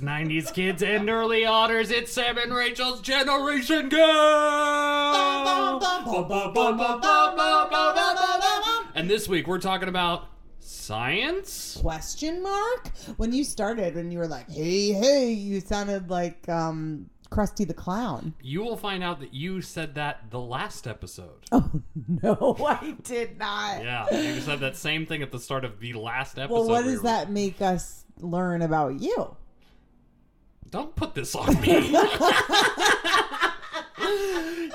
brats, 90s kids, and early otters. It's Sam and Rachel's Generation Gap! And this week we're talking about science? Question mark? When you started, when you were like, "Hey, hey," you sounded like um, Krusty the Clown. You will find out that you said that the last episode. Oh no, I did not. Yeah, you said that same thing at the start of the last episode. Well, what we does were- that make us learn about you? Don't put this on me.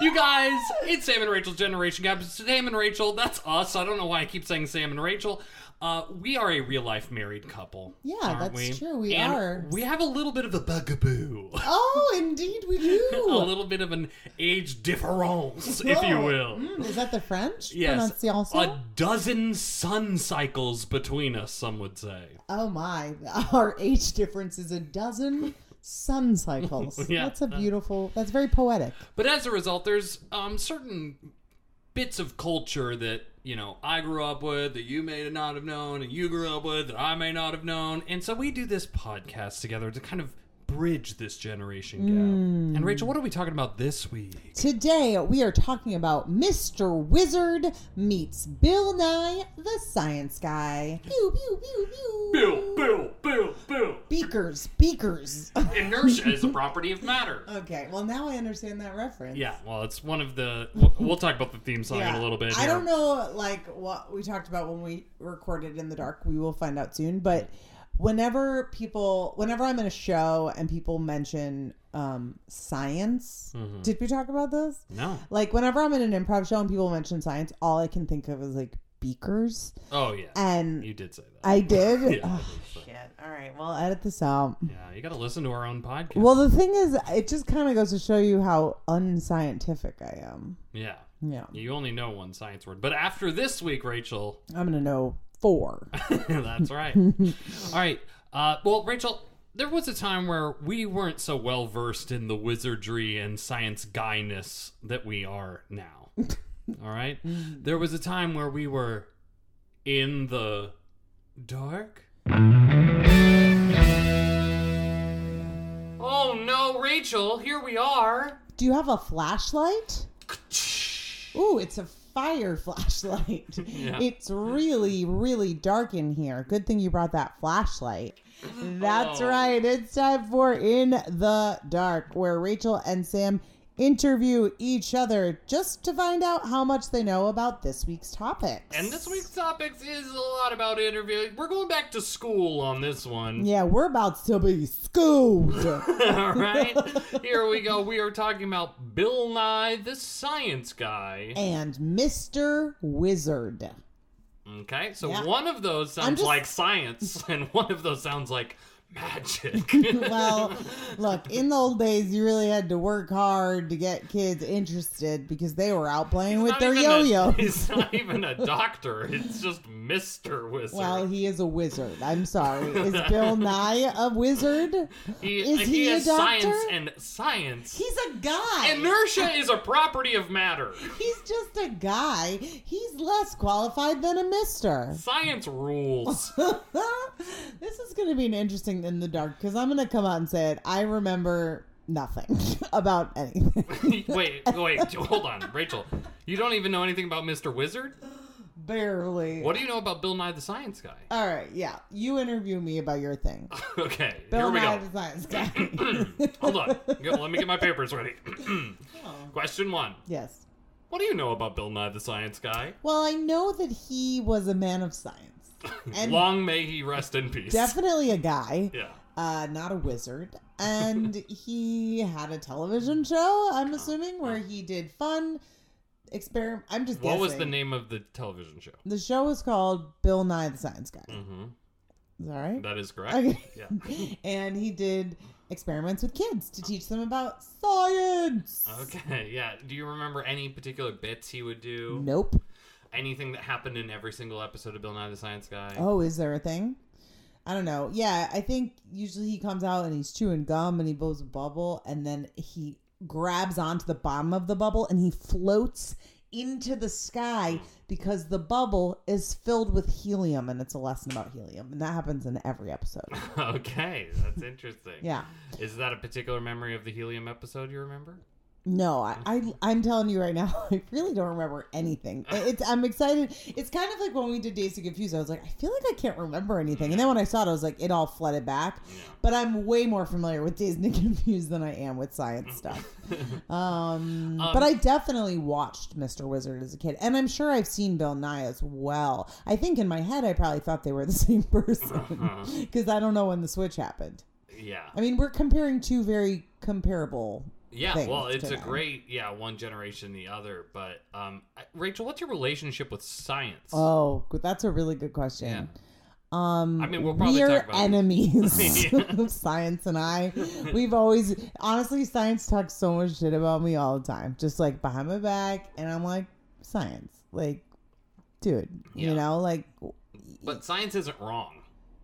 you guys, it's Sam and Rachel's Generation Gap. It's Sam and Rachel, that's us. I don't know why I keep saying Sam and Rachel. Uh, we are a real life married couple. Yeah, that's we? true, we And are. We have a little bit of a bugaboo. Oh, indeed, we do. a little bit of an age difference, if you will. mm, is that the French Yes, a dozen sun cycles between us, some would say. Oh my, our age difference is a dozen sun cycles. Yeah. That's a beautiful, that's very poetic. But as a result, there's um, certain bits of culture that you know I grew up with that you may not have known, and you grew up with that I may not have known, and so we do this podcast together to kind of bridge this generation gap. Hmm. And Rachel, what are we talking about this week? Today we are talking about Mr. Wizard meets Bill Nye the Science Guy. Pew pew pew pew. Bill, Bill, Bill, Bill. Beakers, beakers. Inertia is a property of matter. okay, well now I understand that reference. Yeah, well, it's one of the. We'll, we'll talk about the theme song in a little bit. I here. don't know, like what we talked about when we recorded in the dark. We will find out soon. But whenever people, whenever I'm in a show and people mention um, science, Mm-hmm. did we talk about this? No. Like whenever I'm in an improv show and people mention science, all I can think of is like beakers. Oh yeah, And you did say that. I did. Yeah, Oh, I did say- shit. All right. Well, edit this out. yeah, you got to listen to our own podcast. Well, the thing is, it just kind of goes to show you how unscientific I am. yeah, Yeah. you only know one science word, but after this week, Rachel, I'm going to know four. That's right. All right. Uh, well, Rachel, there was a time where we weren't so well versed in the wizardry and science guyness that we are now. All right. There was a time where we were in the dark. Oh no, Rachel! Here we are. Do you have a flashlight? Ooh, it's a fire flashlight. It's really, really dark in here. Good thing you brought that flashlight. That's Oh. right. It's time for In the Dark, where Rachel and Sam interview each other just to find out how much they know about this week's topics. And this week's topics is a lot about interviewing. We're going back to school on this one. Yeah, we're about to be schooled. All right, here we go. We are talking about Bill Nye, the science guy. and Mr. Wizard. Okay, so Yeah. one of those sounds just- like science, and one of those sounds like magic. well, look, in the old days, you really had to work hard to get kids interested because they were out playing with their a- yo-yos. He's not even a doctor. It's just Mister Wizard. Well, he is a wizard. I'm sorry. Is Bill Nye a wizard? he, is he, he a doctor? science and science. He's a guy. Inertia is a property of matter. He's just a guy. He's less qualified than a mister. Science rules. this is going to be an interesting in the dark because I'm going to come out and say it. I remember nothing about anything. wait, wait, hold on, Rachel. You don't even know anything about Mr. Wizard? Barely. What do you know about Bill Nye the Science Guy? All right, yeah. You interview me about your thing. Okay, Bill here we Nye go. the Science Guy. Hold on. Go- Let me get my papers ready. Oh. Question one. yes. What do you know about Bill Nye the Science Guy? Well, I know that he was a man of science. And Long may he rest in peace. definitely a guy, Yeah. uh, not a wizard. And he had a television show, I'm assuming, where he did fun experiment. I'm just What guessing. was the name of the television show? The show was called Bill Nye the Science Guy. hmm Is that right? That is correct. Okay. Yeah. and he did experiments with kids to teach them about science. Okay. Yeah. Do you remember any particular bits he would do? Nope. Anything that happened in every single episode of Bill Nye the Science Guy? Oh, is there a thing? I don't know. Yeah, I think usually he comes out and he's chewing gum and he blows a bubble and then he grabs onto the bottom of the bubble and he floats into the sky because the bubble is filled with helium and it's a lesson about helium and that happens in every episode okay, that's interesting. yeah Is that a particular memory of the helium episode you remember? No I, I i'm telling you right now i really don't remember anything. It's i'm excited. It's kind of like when we did Dazed and Confused i was like i feel like i can't remember anything. And then when i saw it i was like it all flooded back. But i'm way more familiar with Dazed and Confused than i am with science stuff. Um, but i definitely watched mr wizard as a kid. And i'm sure i've seen bill nye as well. I think in my head i probably thought they were the same person because i don't know when the switch happened. Yeah. i mean we're comparing two very comparable Yeah, things well, it's a great, yeah, one generation the other. But um, Rachel, what's your relationship with science? Oh, that's a really good question. Um, I mean, we'll probably we are talk about enemies. Yeah. science and I, we've always honestly, science talks so much shit about me all the time, just like behind my back, and I'm like, science, like, dude, Yeah. you know, like but science isn't wrong,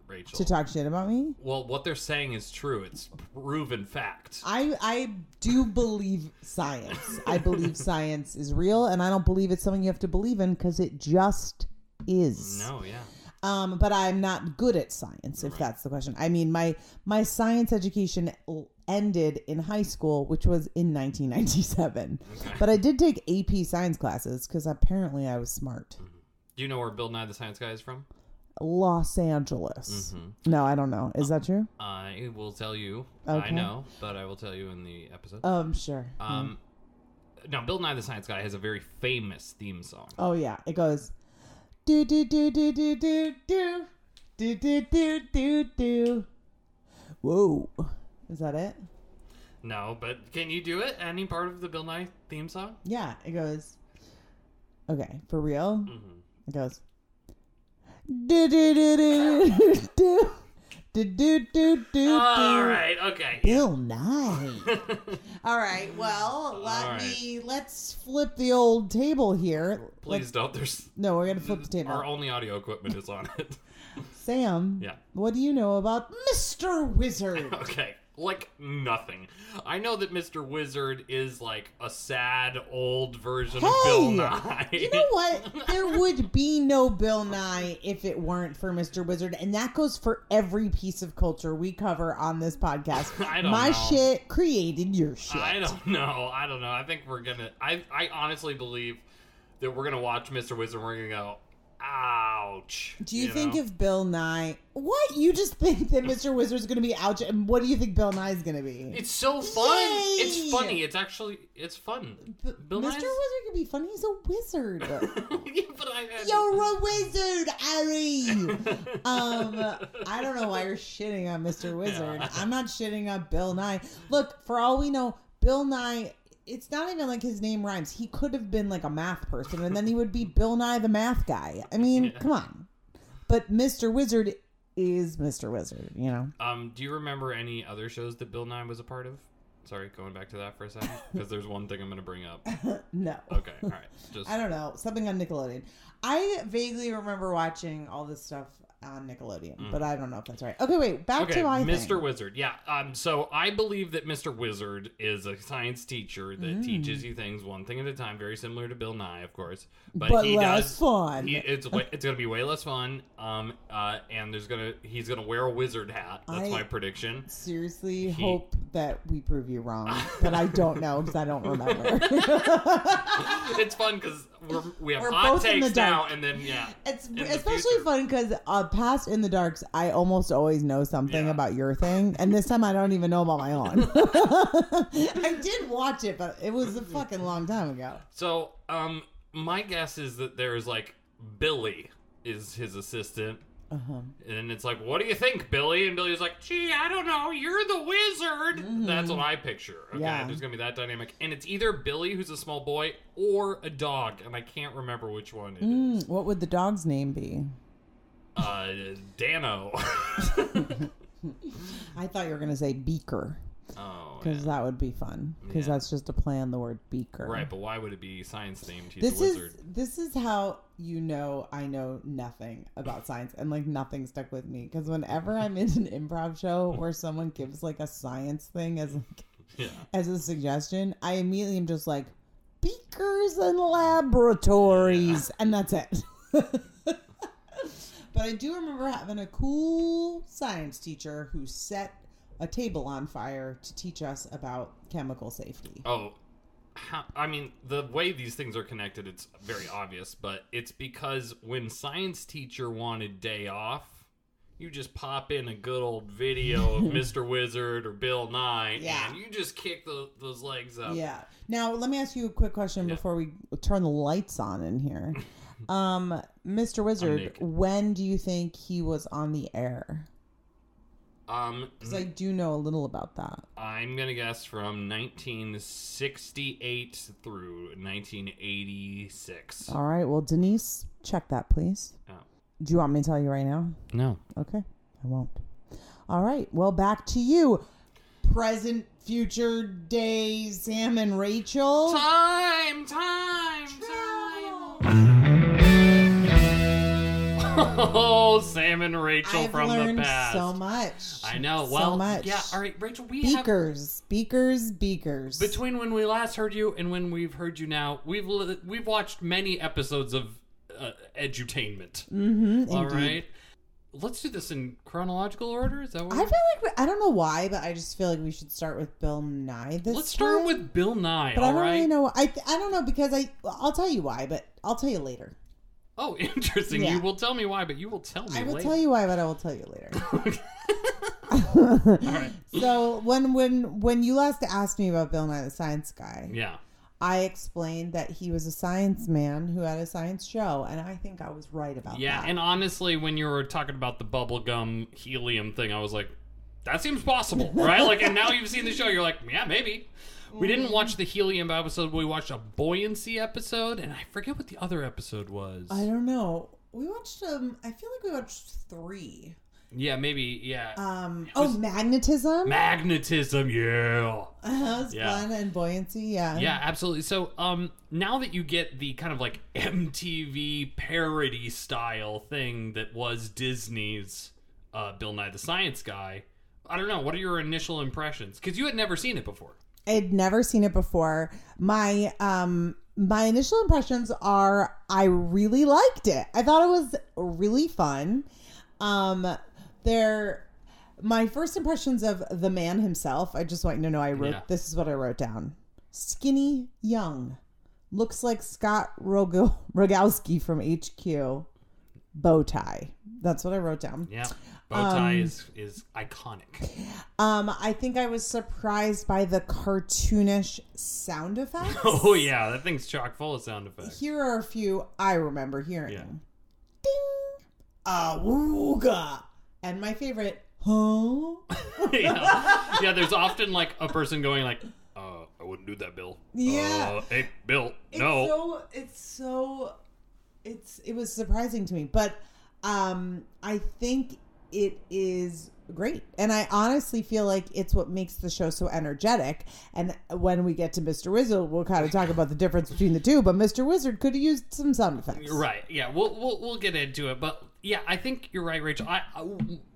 Rachel. to talk shit about me. well, what they're saying is true. It's proven fact. I I do believe science. I believe science is real, and I don't believe it's something you have to believe in because it just is. no, yeah. um, but I'm not good at science. If that's the question, I mean my my science education ended in high school, which was in 1997. Okay. But I did take AP science classes because apparently I was smart. Do you know where Bill Nye the Science Guy is from? Los Angeles. Mm-hmm. No, I don't know. Is that true? I will tell you. I know, but I will tell you in the episode. Um, sure. Um, now, Bill Nye the Science Guy has a very famous theme song. Oh yeah, it goes do do do do do do do do do do do do. Whoa, is that it? No, but can you do it? Any part of the Bill Nye theme song? Yeah, it goes. Okay, for real. Mm-hmm. It goes. Do do do do do do do do do. All right, okay. Bill Nye. All right. Well, let All right. me let's flip the old table here. Please Let's- don't. There's no, we're gonna flip the table. our only audio equipment is on it. Sam. Yeah. What do you know about Mr. Wizard? Okay, like nothing. I know that Mr. Wizard is like a sad old version of Bill Nye. You know what? There would be no Bill Nye if it weren't for Mr. Wizard, and that goes for every piece of culture we cover on this podcast. I don't My know. shit created your shit. I don't know. I don't know. I think we're gonna. I I honestly believe that we're gonna watch Mr. Wizard. and We're gonna go, ouch. Do you, think know? if Bill Nye? What you just think that Mr. Wizard's going to be out? And what do you think Bill Nye's going to be? it's so fun? Yay! It's funny. It's actually it's fun. B- Bill Mr. Nye's- Wizard can be funny. He's a wizard. yeah, but I You're a wizard, Harry. um, I don't know why you're shitting on Mr. Wizard. Yeah. I'm not shitting on Bill Nye. Look, for all we know, Bill Nye. It's not even like his name rhymes. He could have been like a math person, and then he would be Bill Nye the math guy. I mean, come on. But Mr. Wizard is Mr. Wizard, you know. Um, do you remember any other shows that Bill Nye was a part of? Sorry, going back to that for a second, because there's one thing I'm gonna bring up. No. Okay, all right, just I don't know. Something on Nickelodeon. I vaguely remember watching all this stuff on Nickelodeon, but I don't know if that's right. Okay, wait. Back Mm. Okay, to my Mr. thing. Wizard. Yeah. Um. So I believe that Mr. Wizard is a science teacher that Mm. teaches you things one thing at a time, very similar to Bill Nye, of course. But, But he less does. fun. He, it's way, it's gonna be way less fun. Um. Uh. And there's gonna he's gonna wear a wizard hat. That's I- my prediction. Seriously, hope that we prove you wrong, but I don't know because I don't remember. it's fun because we're we have We're hot both in the takes now, and then yeah. it's especially future. fun because uh, past in the darks, I almost always know something Yeah. about your thing, and this time I don't even know about my own. I did watch it, but it was a fucking long time ago. So um, my guess is that there's like Billy is his assistant. Uh-huh. And it's like, what do you think, Billy? And Billy's like, gee, I don't know. You're the wizard. That's what I picture. Okay, Mm-hmm. Yeah. there's gonna be that dynamic, and it's either Billy, who's a small boy, or a dog, and I can't remember which one it is. Mm, what would the dog's name be? Uh, Dano. I thought you were gonna say Beaker oh, because yeah. that would be fun because Yeah. that's just a play on the word Beaker. right. But why would it be science themed? He's This a is this is how you know I know nothing about science and like nothing stuck with me because whenever I'm in an improv show where someone gives like a science thing as like yeah. as a suggestion, I immediately am just like, beakers and laboratories, and that's it. but I do remember having a cool science teacher who set a table on fire to teach us about chemical safety. Oh, how, I mean, the way these things are connected, it's very obvious, but it's because when science teacher wanted day off, you just pop in a good old video of Mr. Wizard or Bill Nye, Yeah. and you just kick the, those legs up. Yeah. Now, let me ask you a quick question before we turn the lights on in here. Um, Mr. Wizard, when do you think he was on the air? Um, Because I do know a little about that. I'm gonna guess from 1968 through 1986. All right. Well, Denise, check that, please. Oh. Do you want me to tell you right now? No. Okay. I won't. All right. Well, back to you. Present, future day, Sam and Rachel. Time, time, time. Oh, Sam and Rachel I've from learned the past. so much. I know. So much. yeah. All right, Rachel. We have Beakers, beakers, beakers. between when we last heard you and when we've heard you now, we've li- we've watched many episodes of uh, edutainment. mm-hmm, All right. Let's do this in chronological order. Is that what? I feel like we, I don't know why, but I just feel like we should start with Bill Nye this Let's start time. with Bill Nye. But I don't right. really know. I I don't know because I I'll tell you why, but I'll tell you later. Oh, interesting. Yeah. You will tell me why, but you will tell me I will later. tell you why, but I will tell you later. all right. so when when when you last asked me about Bill Nye the Science Guy, Yeah. I explained that he was a science man who had a science show, and I think I was right about Yeah, that. Yeah, and honestly, when you were talking about the bubblegum helium thing, I was like, that seems possible, right? Like, and now you've seen the show, you're like, yeah, maybe. We didn't watch the helium episode, we watched a buoyancy episode, and I forget what the other episode was. I don't know. We watched um. I feel like we watched three. yeah, maybe, yeah. Um. Oh, magnetism. Magnetism, yeah. that was Yeah. fun and buoyancy. Yeah. Yeah, absolutely. So, um, now that you get the kind of like MTV parody style thing that was Disney's uh, Bill Nye the Science Guy, I don't know. What are your initial impressions? Because you had never seen it before. I'd never seen it before. My um my initial impressions are I really liked it. I thought it was really fun. Um there my first impressions of the man himself, I just want you to know I wrote Yeah. this is what I wrote down. Skinny young. Looks like Scott Rogo- Rogowski from HQ. Bow tie. That's what I wrote down. Yeah, bow tie is is iconic. Um, I think I was surprised by the cartoonish sound effects. Oh yeah, that thing's chock full of sound effects. Here are a few I remember hearing. Yeah. Ding, awooga, and my favorite, huh? yeah. yeah, there's often like a person going like, "Uh, I wouldn't do that, Bill." Yeah. Uh, hey, Bill. It's no. so it's so it's it was surprising to me, but um, I think it is great, and I honestly feel like it's what makes the show so energetic. And when we get to Mr. Wizard, we'll kind of talk about the difference between the two. But Mr. Wizard could have used some sound effects. Right. Yeah. We'll we'll we'll get into it, but yeah, I think you're right, Rachel. I, I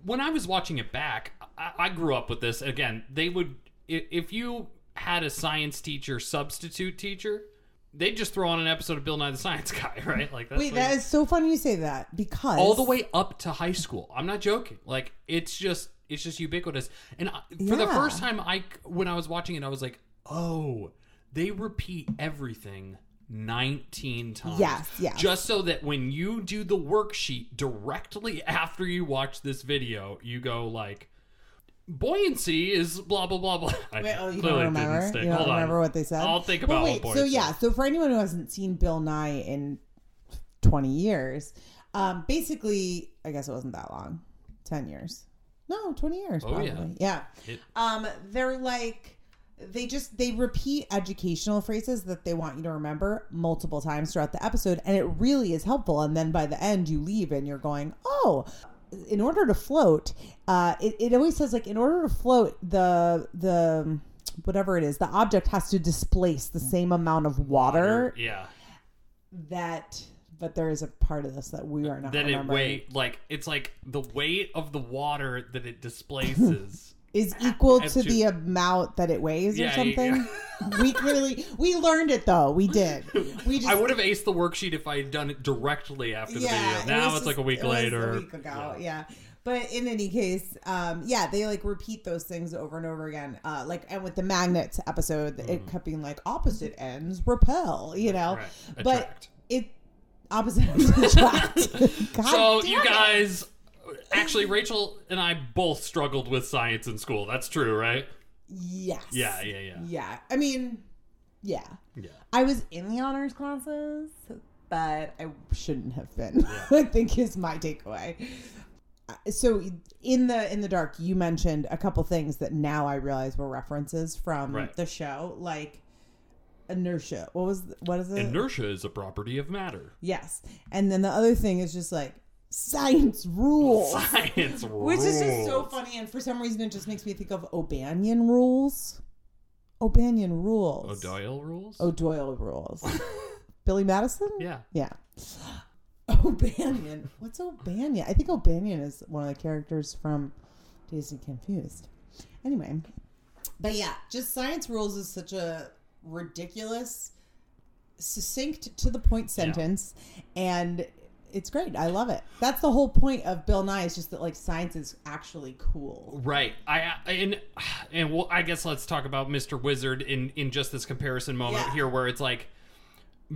when I was watching it back, I, I grew up with this. Again, they would if you had a science teacher substitute teacher, they'd just throw on an episode of Bill Nye the Science Guy, right? Like that's Wait, what- that is so funny you say that because all the way up to high school. I'm not joking. Like it's just it's just ubiquitous. And I, for the first time, I when I was watching it, I was like, oh, they repeat everything. 19 times. Yes, yes. Just so that when you do the worksheet directly after you watch this video, you go like buoyancy is blah blah blah blah. I Wait, oh, you don't remember? You don't Hold on. remember what they said? I'll think Well, about wait, what So yeah, so for anyone who hasn't seen Bill Nye in 20 years, um, basically, I guess it wasn't that long, 10 years. No, 20 years. Oh, yeah. Probably. yeah. It- Um, they're like they just they repeat educational phrases that they want you to remember multiple times throughout the episode and it really is helpful and then by the end you leave and you're going oh in order to float uh it, it always says like in order to float the the whatever it is the object has to displace the same amount of water Yeah. that but there is a part of this that we are not that it weight like it's like the weight of the water that it displaces. Is equal to the amount that it weighs or Yeah, you- something we clearly we learned it though. We did. We just I would have aced the worksheet if I had done it directly after the video. Now was it's like a week it later. A week ago, yeah. But in any case, um, yeah, they like repeat those things over and over again. Uh, like, and with the magnets episode, it kept being like opposite ends repel, you know. Mm-hmm. Right. But it opposite ends attract. So you it. Actually, Rachel and I both struggled with science in school. That's true, right? yes, Yeah, yeah, yeah, yeah. I mean, yeah. yeah. I was in the honors classes, but I shouldn't have been. I think is my takeaway. Uh, So in the in the dark, you mentioned a couple things that now I realize were references from Right. the show, like inertia. What was what is it? Inertia is a property of matter. yes, and then the other thing is just like science rules. Science rules. Which is just so funny, and for some reason, it just makes me think of O'Bannion rules. O'Bannion rules. O'Doyle rules. O'Doyle rules. Billy Madison? yeah. Yeah. O'Bannion. What's O'Bannion? I think O'Bannion is one of the characters from Dazed and Confused. Anyway. But yeah, just science rules is such a ridiculous, succinct to the point sentence. And it's great. I love it. That's the whole point of Bill Nye is just that like science is actually cool. Right. I and and well, I guess let's talk about Mr. Wizard in in just this comparison moment Yeah. here, where it's like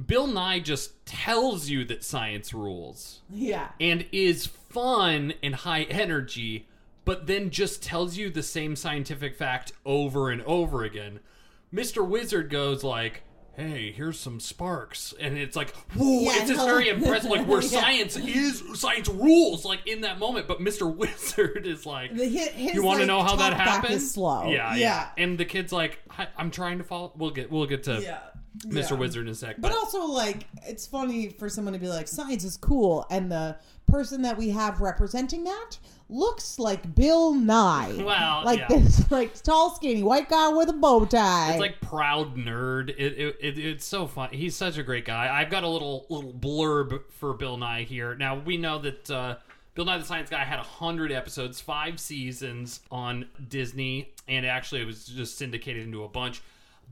Bill Nye just tells you that science rules Yeah. and is fun and high energy, but then just tells you the same scientific fact over and over again. Mr. Wizard goes like. Hey, here's some sparks, and it's like, whoa! Yeah, it's just no. very impressive, like where Yeah. science is, science rules, like in that moment. But Mr. Wizard is like, The, his, his, you want to like, know how that talk back happens? Is slow. Yeah, yeah, Yeah. And the kid's like, "Hi- I'm trying to follow. We'll get, we'll get to Yeah. Mr. Yeah. Wizard in a sec. But But, also, like, it's funny for someone to be like, science is cool, and the person that we have representing that looks like Bill Nye. Well, like yeah. this, like tall, skinny white guy with a bow tie. it's like proud nerd. It, it, it it's so fun. He's such a great guy. I've got a little little blurb for Bill Nye here. Now we know that uh, Bill Nye the Science Guy had hundred episodes, five seasons on Disney, and actually it was just syndicated into a bunch.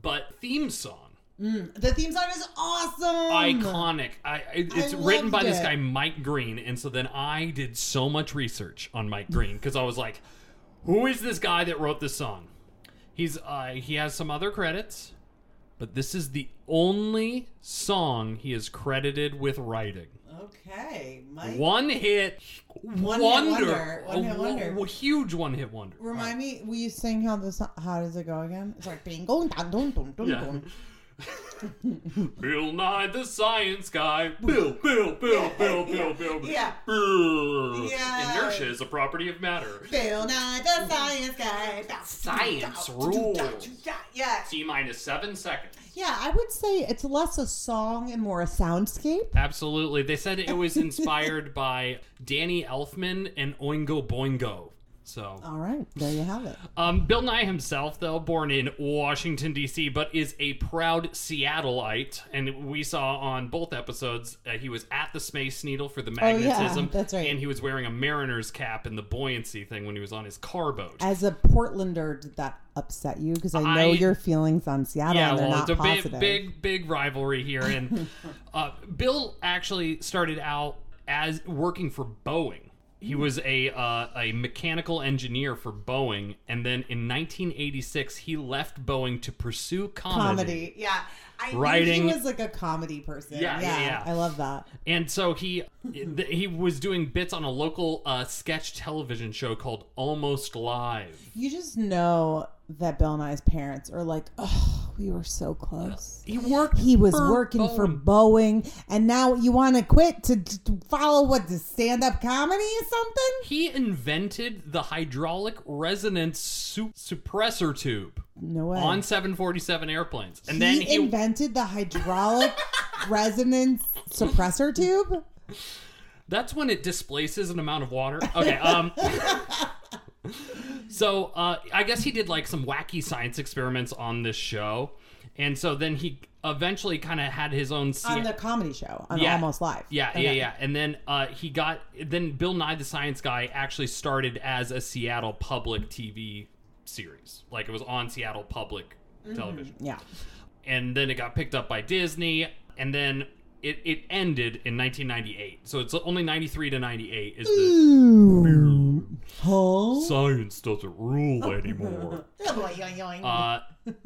But theme song. The theme song is awesome. iconic. I, it's I written by loved this guy Mike Greene, and so then I did so much research on Mike Greene because I was like, "Who is this guy that wrote this song?" He's uh, he has some other credits, but this is the only song he is credited with writing. Okay, Mike. One hit One hit wonder, wonder. One hit A- wonder. a huge one hit wonder. Remind me, will you sing how the how does it go again? It's like bing dong dong dong dong dong. Bill Nye the Science Guy. Bill, Bill, Bill, Bill, Bill, Bill. Yeah. Bill. Yeah. Inertia is a property of matter. Bill Nye the science guy. Science rules. Yeah, T minus seven seconds. yeah. I would say it's less a song and more a soundscape. Absolutely. They said it was inspired by Danny Elfman and Oingo Boingo. So, All right, there you have it. um, Bill Nye himself, though, born in Washington, D.C., but is a proud Seattleite. And we saw on both episodes uh, he was at the Space Needle for the Oh, yeah, magnetism. that's right. And he was wearing a mariner's cap and the buoyancy thing when he was on his car boat. As a Portlander, did that upset you? Because I know I- your feelings on Seattle, yeah, and well, not it's a positive. big, big, big rivalry here. And uh, Bill actually started out as working for Boeing. He was a uh, a mechanical engineer for Boeing, and then in 1986 he left Boeing to pursue comedy. comedy. Yeah, I Writing- he was like a comedy person. Yeah, yeah, yeah. I love that. And so he th- he was doing bits on a local uh, sketch television show called Almost Live. You just know that Bill Nye's parents are like, oh, we were so close. He worked. He was for working for Boeing. Boeing, and now you want to quit to, to follow what the stand-up comedy or something? He invented the hydraulic resonance su- suppressor tube. No way. on 747 airplanes. And he, then he invented the hydraulic resonance suppressor tube. that's when it displaces an amount of water. Okay, um So, uh I guess he did like some wacky science experiments on this show. And so then he eventually kind of had his own on the comedy show on Yeah. Almost Live. Yeah, yeah, Okay. yeah. And then uh, he got then Bill Nye the Science Guy actually started as a Seattle public TV series. Like it was on Seattle public television. Yeah. And then it got picked up by Disney, and then it, it ended in 1998. So it's only 93 to 98 is the Ooh. Huh? science doesn't rule anymore. uh,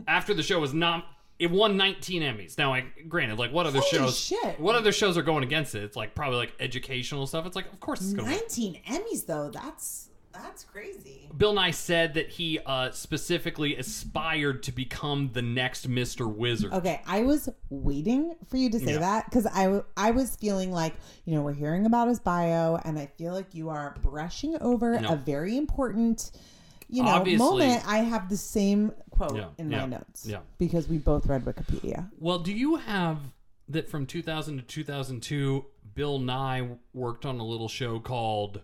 after the show was not, it won 19 Emmys. Now, I granted, like what other Holy shows? shit. What other shows are going against it? It's like probably like educational stuff. It's like, of course it's going. to 19 Emmys though. That's that's crazy. Bill Nye said that he uh, specifically aspired to become the next Mr. Wizard. Okay, I was waiting for you to say Yeah. that because I, w- I was feeling like, you know, we're hearing about his bio, and I feel like you are brushing over No. a very important, you know, Obviously. moment. I have the same quote Yeah, in yeah, my notes yeah. because we both read Wikipedia. Well, do you have that from 2000 to 2002? Bill Nye worked on a little show called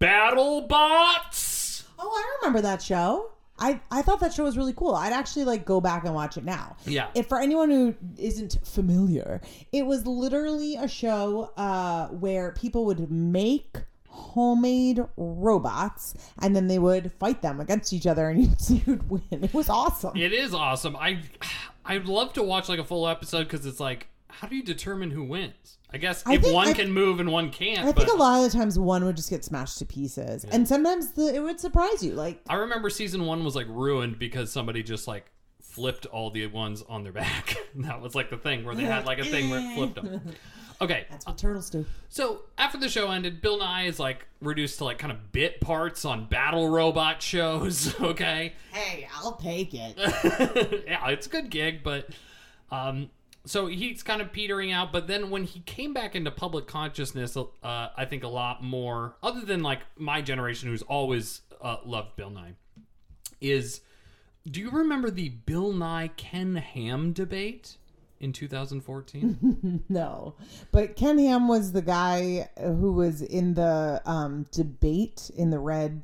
BattleBots. Oh, I remember that show. I, I thought that show was really cool. I'd actually like go back and watch it now. Yeah. If for anyone who isn't familiar, it was literally a show uh, where people would make homemade robots and then they would fight them against each other and you'd see who'd win. It was awesome. It is awesome. I I'd love to watch like a full episode because it's like, how do you determine who wins? I guess I if think- one I- can move and one can't. I but think a lot of the times one would just get smashed to pieces, and sometimes the, it would surprise you. Like I remember season one was like ruined because somebody just like flipped all the ones on their back. that was like the thing where they had like a thing where it flipped them. Okay, that's what turtles do. so after the show ended, Bill Nye is like reduced to like kind of bit parts on battle robot shows. Okay, Hey, I'll take it. yeah, it's a good gig, but um, so he's kind of petering out. But then when he came back into public consciousness, uh, I think a lot more, other than like my generation who's always uh, loved Bill Nye, is do you remember the Bill Nye Ken Ham debate in 2014? No, but Ken Ham was the guy who was in the um, debate in the red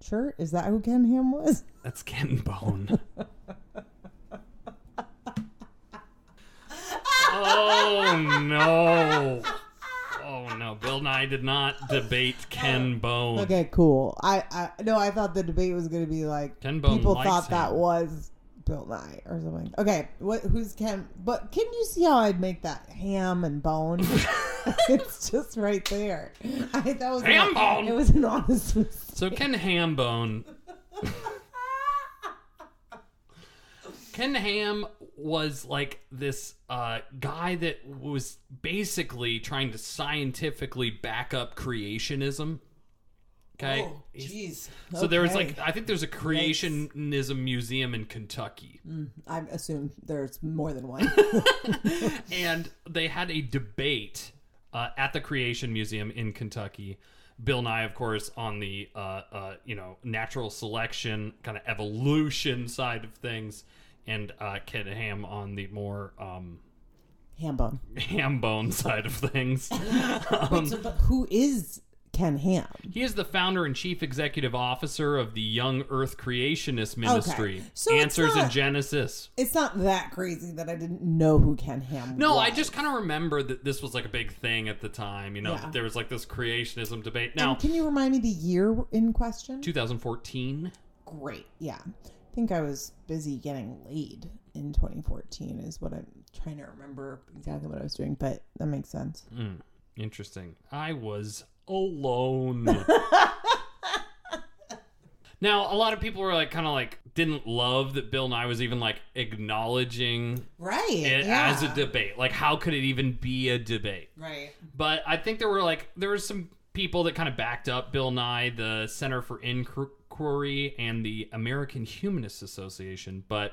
shirt. Is that who Ken Ham was? That's Ken Bone. oh no. Oh no, Bill Nye did not debate Ken oh. Bone. Okay, cool. I, I no, I thought the debate was going to be like Ken Bone people likes thought that him. was Bill Nye or something. Okay, what? Who's Ken? But can you see how I'd make that ham and bone? it's just right there. I that was Ham an- bone. It was an honest mistake. So Ken Hambone. Ken Ham was like this uh, guy that was basically trying to scientifically back up creationism. Okay. Oh, jeez. So there was like I think there's a creationism museum in Kentucky. I assume there's more than one. and they had a debate uh, at the Creation Museum in Kentucky. Bill Nye, of course, on the uh, uh, you know natural selection kind of evolution side of things, and uh, Ken Ham on the more um, ham bone. ham bone side of things. Wait, so, but who is Ken Ham? He is the founder and chief executive officer of the Young Earth Creationist Ministry. So it's Answers in Genesis. It's not that crazy that I didn't know who Ken Ham No, was. I just kind of remember that this was like a big thing at the time. You know, Yeah. there was like this creationism debate. Now, And can you remind me the year in question? 2014. Great. Yeah. I think I was busy getting laid in 2014 is what I'm trying to remember exactly what I was doing, but that makes sense. Hmm, interesting. I was alone. now, a lot of people were like, kind of like, didn't love that Bill Nye was even like acknowledging Right. it yeah. as a debate. Like, how could it even be a debate? Right. But I think there were like there were some people that kind of backed up Bill Nye, the Center for Inquiry, and the American Humanist Association. But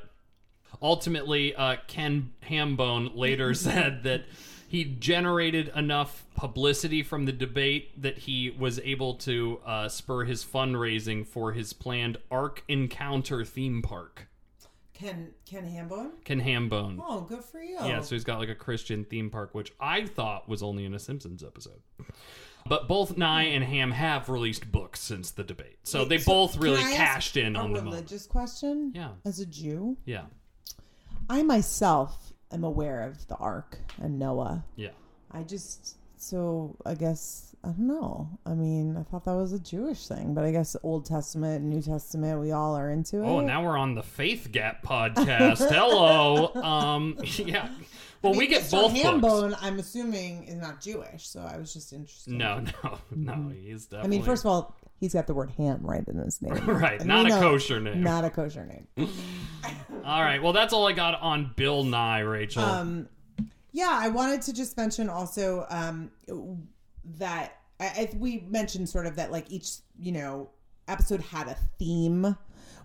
ultimately, uh, Ken Hambone later said that he generated enough publicity from the debate that he was able to uh, spur his fundraising for his planned Ark Encounter theme park. Ken Ken Hambone? Ken Hambone. Oh, good for you. Yeah, so he's got like a Christian theme park, which I thought was only in a Simpsons episode. But both Nye and Ham have released books since the debate, so Wait, they so both can really ask cashed in a on the moment. religious question. Yeah, As a Jew, yeah, I myself am aware of the Ark and Noah. yeah. I just so I guess I don't know. I mean, I thought that was a Jewish thing, but I guess Old Testament, New Testament, we all are into it. Oh, now we're on the Faith Gap podcast. Hello. Um, yeah. Well, I mean, we get Mr. both books. Hambone, I'm assuming, is not Jewish, so I was just interested. No, no, no. He's definitely. I mean, first of all, he's got the word ham right in his name. right, And not a know- kosher name. Not a kosher name. All right. Well, that's all I got on Bill Nye, Rachel. Um, yeah, I wanted to just mention also um, that I, I, we mentioned sort of that like each you know episode had a theme,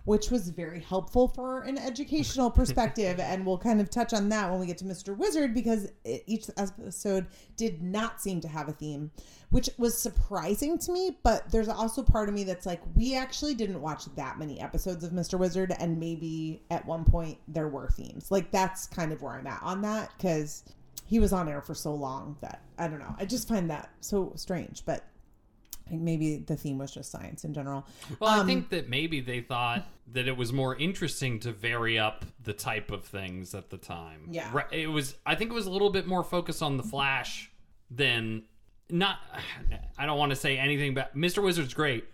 which was very helpful for an educational perspective, and we'll kind of touch on that when we get to Mr. Wizard because it, each episode did not seem to have a theme, which was surprising to me. But there's also part of me that's like, we actually didn't watch that many episodes of Mr. Wizard, and maybe at one point there were themes. Like that's kind of where I'm at on that because he was on air for so long that I don't know. I just find that so strange, but maybe the theme was just science in general. well, I um, think that maybe they thought that it was more interesting to vary up the type of things at the time. Yeah. Right, It was. I think it was a little bit more focused on the Flash than not. I don't want to say anything but Mr. Wizard's great.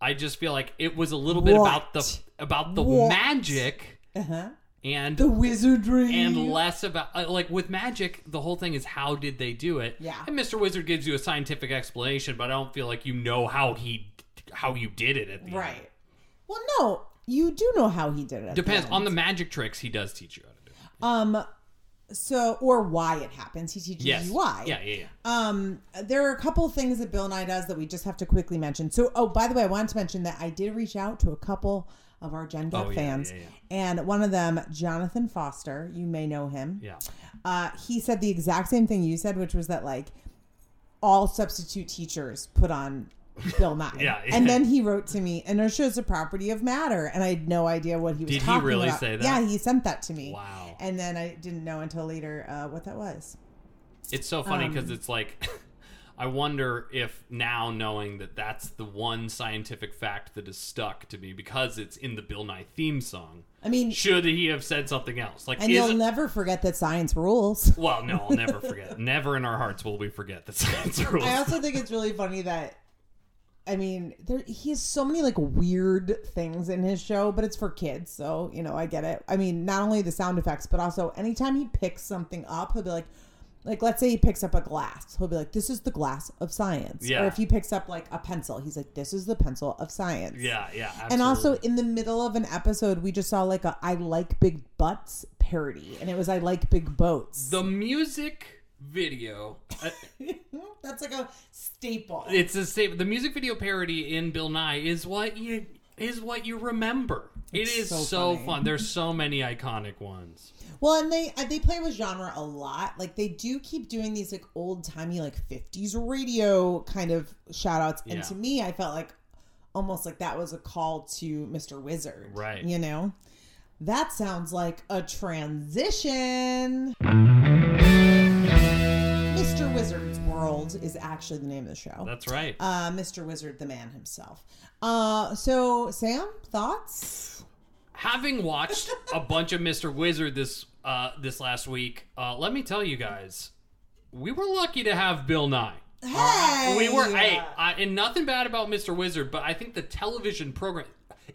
I just feel like it was a little bit about the about the What? magic Uh-huh. And The wizardry and less about uh, like with magic the whole thing is how did they do it Yeah. and mr wizard gives you a scientific explanation but i don't feel like you know how he how you did it at the end. right. Well, no, you do know how he did it. at the depends end. on the magic tricks he does teach you how to do it. um. So, or why it happens. He teaches yes you why. yeah yeah yeah Um, there are a couple things that Bill Nye does that we just have to quickly mention. So, oh, by the way, I wanted to mention that I did reach out to a couple of our Gen Gap Oh, yeah, fans, yeah, yeah. and one of them, Jonathan Foster, you may know him. yeah Uh, he said the exact same thing you said, which was that like all substitute teachers put on Bill Nye. Yeah. And then he wrote to me, and our show's a property of matter, and I had no idea what he was Did he talking really about. say that? Yeah, he sent that to me. Wow. And then I didn't know until later uh, what that was. it's so funny because Um, it's like i wonder if now knowing that that's the one scientific fact that is stuck to me because it's in the bill nye theme song I mean, should he have said something else like and you'll it- never forget that science rules. well no i'll never forget never in our hearts will we forget that science rules I also think it's really funny that I mean, there he has so many like weird things in his show, but it's for kids, so you know, I get it. I mean, not only the sound effects, but also anytime he picks something up, he'll be like like let's say he picks up a glass, he'll be like, This is the glass of science. Yeah. Or if he picks up like a pencil, he's like, This is the pencil of science. Yeah, yeah. Absolutely. And also in the middle of an episode, we just saw like a I like big butts parody, and it was I like big boats. the music video. uh, That's like a staple. it's the staple The music video parody in Bill Nye is what you is what you remember. It's it is so so, fun. There's so many iconic ones. Well, and they uh, they play with genre a lot. Like they do keep doing these like old timey like '50s radio kind of shout outs. And Yeah. to me, I felt like almost like that was a call to Mr. Wizard. Right. You know, that sounds like a transition. Mr. Wizard's World is actually the name of the show. That's right. uh, Mr. Wizard, the man himself. Uh, so Sam, thoughts? Having watched a bunch of Mr. Wizard this uh, this last week, uh, let me tell you guys, we were lucky to have Bill Nye. Hey, we were hey, I, and nothing bad about Mr. Wizard, but I think the television program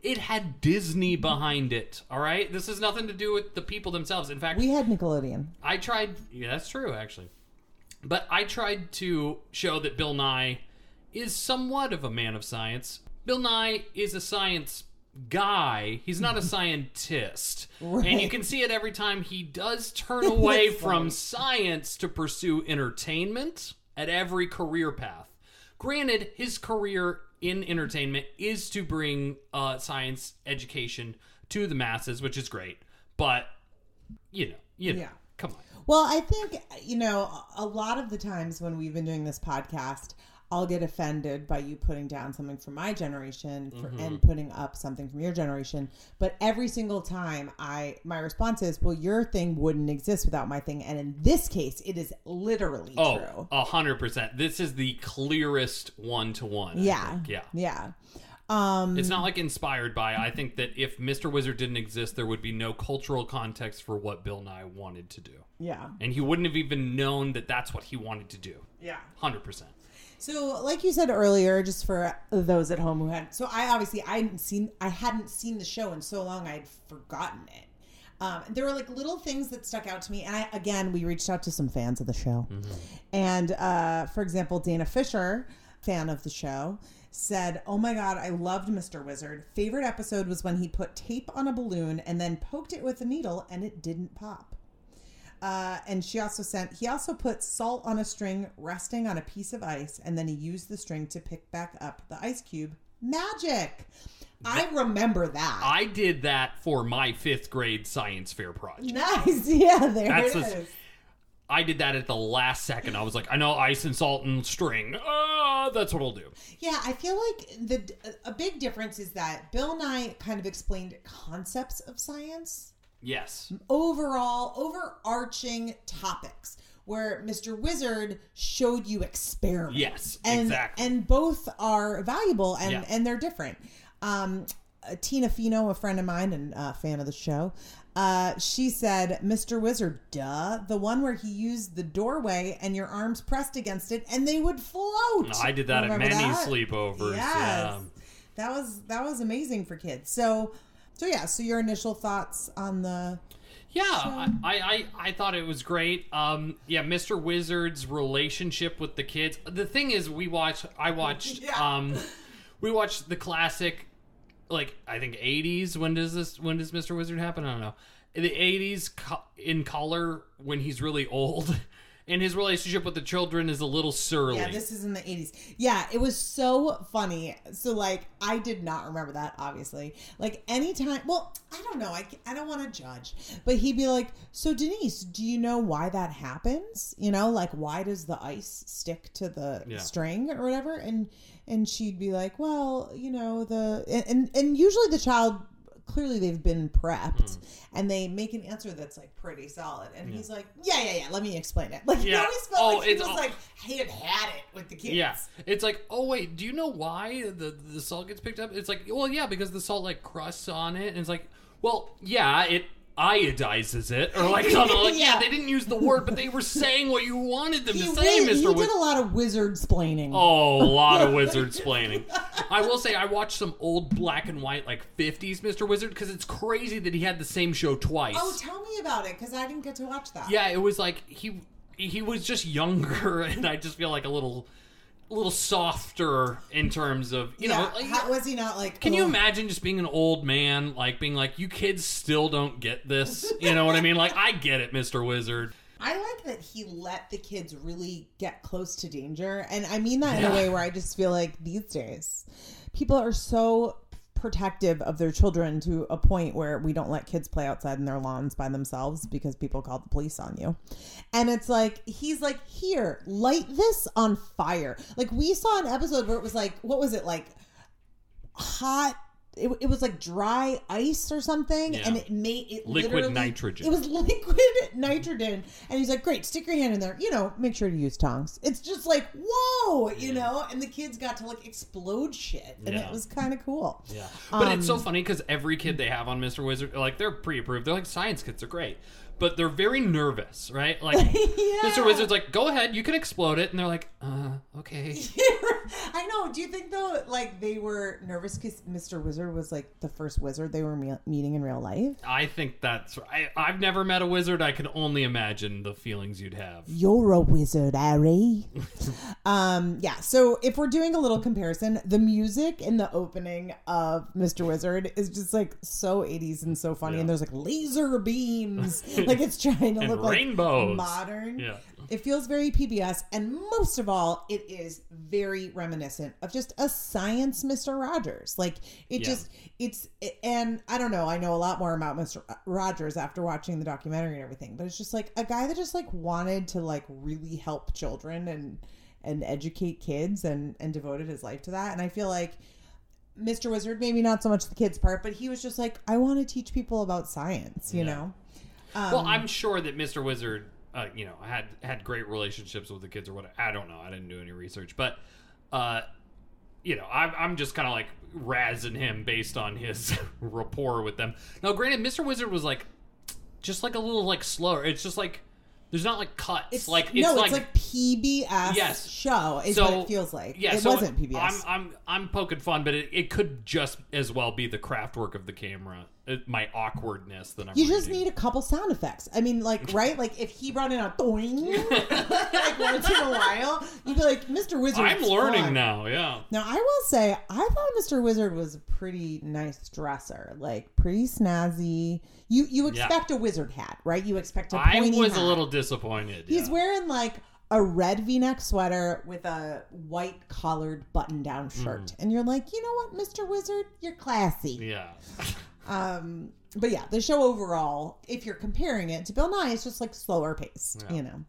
it had Disney behind it. All right, this has nothing to do with the people themselves. In fact, We had Nickelodeon. I tried. Yeah, that's true, actually. But I tried to show that Bill Nye is somewhat of a man of science. Bill Nye is a science guy. He's not a scientist. And you can see it every time he does turn away from funny. science to pursue entertainment at every career path. Granted, his career in entertainment is to bring uh, science education to the masses, which is great. But you know, you know, Yeah. come on. Well, I think, you know, a lot of the times when we've been doing this podcast, I'll get offended by you putting down something from my generation for, Mm-hmm. and putting up something from your generation. But every single time, I my response is, "Well, your thing wouldn't exist without my thing." And in this case, it is literally Oh, true. a hundred percent. This is the clearest one to one. Yeah. Yeah. Yeah. Um, It's not like inspired by. I think that if Mr. Wizard didn't exist, there would be no cultural context for what Bill Nye wanted to do. yeah, And he wouldn't have even known that that's what he wanted to do. yeah. 100%. So, like you said earlier, just for those at home who had, so I obviously I hadn't seen I hadn't seen the show in so long I'd forgotten it. Um, there were like little things that stuck out to me, and I again we reached out to some fans of the show, and uh, for example, Dana Fisher, fan of the show, said, "Oh my god, I loved Mr. Wizard. Favorite episode was when he put tape on a balloon and then poked it with a needle, and it didn't pop." Uh, and she also sent, he also put salt on a string resting on a piece of ice, and then he used the string to pick back up the ice cube. Magic! I remember that. I did that for my fifth grade science fair project. nice. Yeah, there That's it a- is. I did that at the last second. I was like, I know ice and salt and string. Uh, that's what I'll do. Yeah, I feel like the a big difference is that Bill Nye kind of explained concepts of science, Yes. overall overarching topics, where Mr. Wizard showed you experiments. Yes, and exactly. and both are valuable and Yeah. and they're different. Um, uh, Tina Fino, a friend of mine and a fan of the show, uh, she said, "Mr. Wizard, duh, the one where he used the doorway and your arms pressed against it and they would float." I did that Remember at many that? sleepovers. Yes. Yeah. That was that was amazing for kids. So so yeah, so your initial thoughts on the Yeah, I, I, I thought it was great. Um, yeah, Mr. Wizard's relationship with the kids. The thing is, we watched. I watched. Yeah. Um, we watched the classic, like I think '80s. When does this? When does Mr. Wizard happen? I don't know. In the '80s, co- in color, when he's really old, and his relationship with the children is a little surly. Yeah, this is in the 80s. Yeah, it was so funny. So, like, I did not remember that, obviously. Like, anytime, well, I don't know. I, I don't want to judge. But he'd be like, So, Denise, do you know why that happens? You know, like, why does the ice stick to the Yeah. string or whatever? And, and she'd be like, Well, you know, the, and, and, and usually the child, clearly they've been prepped Hmm. and they make an answer that's like pretty solid. And he's like, Yeah, yeah, yeah, let me explain it. Like, Yeah. he always felt Oh, like he it's was all- like, he had had it with the kids. Yeah, it's like, oh wait, do you know why the the salt gets picked up? It's like, well, yeah, because the salt like crusts on it, and it's like, well, yeah, it iodizes it, or like, no, no, like yeah. Yeah. they didn't use the word, but they were saying what you wanted them He, to say, really- Mister. he Wiz- did a lot of wizard splaining. Oh, a lot of wizard splaining. I will say I watched some old black and white like 50s Mr. Wizard because it's crazy that he had the same show twice. Oh, tell me about it because I didn't get to watch that. yeah, it was like he he was just younger and I just feel like a little a little softer in terms of, you Yeah. know, like, How, was he not like? Can you oh, imagine just being an old man, like being like, you kids still don't get this? You know what I mean? Like, I get it, Mr. Wizard. I like that he let the kids really get close to danger, and I mean that in a way where I just feel like these days people are so protective of their children to a point where we don't let kids play outside in their lawns by themselves because people call the police on you. And it's like he's like, "Here, light this on fire." Like we saw an episode where it was like, what was it like hot it, it was like dry ice or something Yeah. and it made it Liquid literally- nitrogen. it was liquid nitrogen and he's like great stick your hand in there you know make sure to use tongs it's just like whoa you know and the kids got to like explode shit and Yeah. it was kind of cool Yeah. But it's so Um, funny because every kid they have on Mr. Wizard, like, they're pre approved. They're like science kids. They're great. But they're very nervous, right? Like, Yeah. Mr. Wizard's like, go ahead, you can explode it. And they're like, uh, okay. I know. Do you think though, like they were nervous because Mr. Wizard was like the first wizard they were me- meeting in real life? I think that's. I, I've never met a wizard. I can only imagine the feelings you'd have. You're a wizard, Harry. um, yeah. So if we're doing a little comparison, the music in the opening of Mr. Wizard is just like so 80s and so funny, Yeah. and there's like laser beams, like it's trying to And look rainbows. like modern. Yeah. It feels very PBS, and most of all, it is very reminiscent of just a science Mr. Rogers. Like it Yeah. just, it's, and I don't know. I know a lot more about Mr. Rogers after watching the documentary and everything, but it's just like a guy that just like wanted to like really help children and and educate kids and and devoted his life to that. And I feel like Mr. Wizard, maybe not so much the kids part, but he was just like, I want to teach people about science. You Yeah. know. Um, Well, I'm sure that Mr. Wizard, uh, you know, had had great relationships with the kids or whatever. I don't know. I didn't do any research, but uh, you know, I'm, I'm just kind of like razzing him based on his rapport with them. Now, granted, Mr. Wizard was like, just like a little like slower. It's just like there's not like cuts. It's like it's no, like, it's like PBS Yes. show is So, what it feels like. yeah, it so wasn't PBS. I'm I'm I'm poking fun, but it, it could just as well be the craft work of the camera, my awkwardness that I'm. you just reading. need a couple sound effects. I mean, like, right? Like, if he brought in a doing, like once in a while, you'd be like, Mr. Wizard. I'm learning now. Yeah. Now, I will say, I thought Mr. Wizard was a pretty nice dresser, like pretty snazzy. You you expect a wizard hat, right? You expect a I was hat. a little disappointed. He's yeah. wearing like a red V-neck sweater with a white collared button-down Mm. shirt, and you're like, you know what, Mr. Wizard, you're classy. Yeah. Um, but yeah, the show overall, if you're comparing it to Bill Nye, it's just like slower paced, Yeah. you know.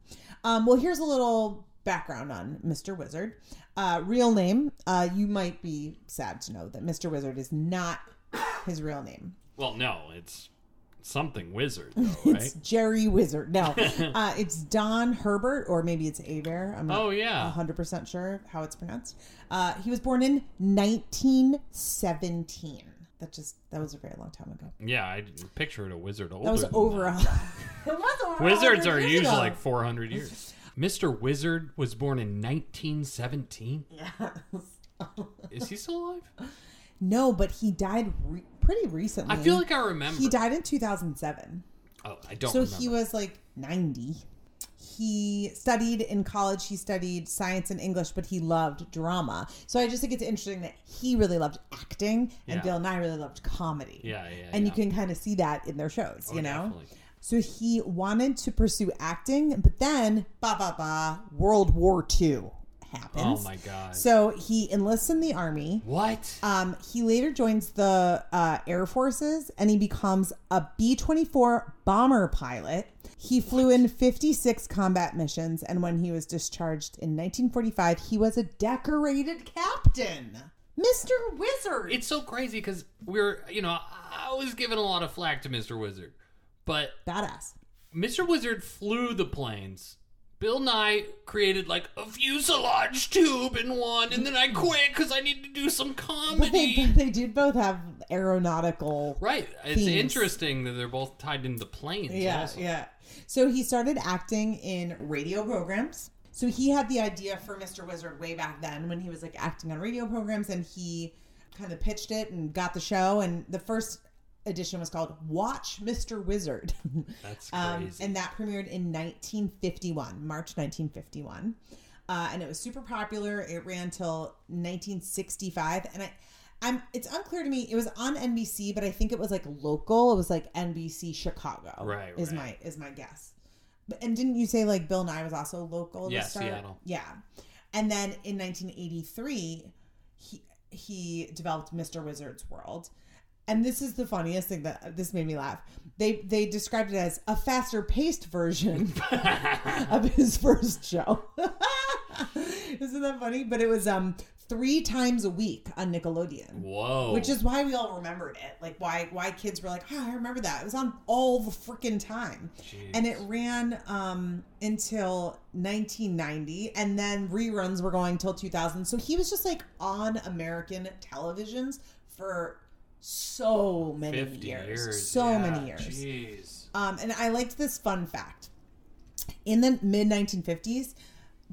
Um, well, here's a little background on Mr. Wizard. Uh, real name, uh, you might be sad to know that Mr. Wizard is not his real name. Well, no, it's something wizard, though, right? It's Jerry Wizard. No, uh, it's Don Herbert, or maybe it's Abear. I'm not oh yeah. 100% sure how it's pronounced. Uh, he was born in 1917. That just, that was a very long time ago. Yeah, I pictured a wizard older. That was over a. it was over Wizards are years usually ago. like 400 years. Mr. Wizard was born in 1917. Yes. Is he still alive? no, but he died re- pretty recently. I feel like I remember. he died in 2007. Oh, I don't so remember. he was like 90. He studied in college. He studied science and English, but he loved drama. So I just think it's interesting that he really loved acting, and Yeah. Bill Nye really loved comedy. Yeah, yeah. and you can kind of see that in their shows, Oh, you know. definitely. So he wanted to pursue acting, but then, ba ba ba, World War II happens. Oh my god. So he enlists in the army. what? Um, he later joins the uh, Air Forces and he becomes a B 24 bomber pilot. He flew in 56 combat missions, and when he was discharged in 1945, he was a decorated captain. Mr. Wizard! it's so crazy because we're, you know, I was giving a lot of flack to Mr. Wizard, but Badass. Mr. Wizard flew the planes. Bill Nye created like a fuselage tube in one, and then I quit because I need to do some But they, comedy. but they did both have aeronautical Right. It's Themes. interesting that they're both tied into planes. Yeah, also. yeah. So he started acting in radio programs. So he had the idea for Mr. Wizard way back then when he was like acting on radio programs and he kind of pitched it and got the show and the first edition was called Watch Mr. Wizard. That's um, crazy. and that premiered in 1951, March 1951. Uh, and it was super popular. It ran till 1965 and I I'm it's unclear to me. It was on NBC, but I think it was like local. It was like NBC Chicago. Right, Is right. my is my guess. But, and didn't you say like Bill Nye was also local? Yeah. Seattle. Yeah. And then in 1983, he he developed Mr. Wizard's World. And this is the funniest thing that this made me laugh. They they described it as a faster paced version of his first show. Isn't that funny? But it was um three times a week on Nickelodeon. Whoa. Which is why we all remembered it. Like why why kids were like, oh, I remember that. It was on all the freaking time. Jeez. And it ran um until 1990 and then reruns were going till 2000. So he was just like on American televisions for so many 50 years. years. So yeah, many years. Jeez. Um, and I liked this fun fact. In the mid 1950s,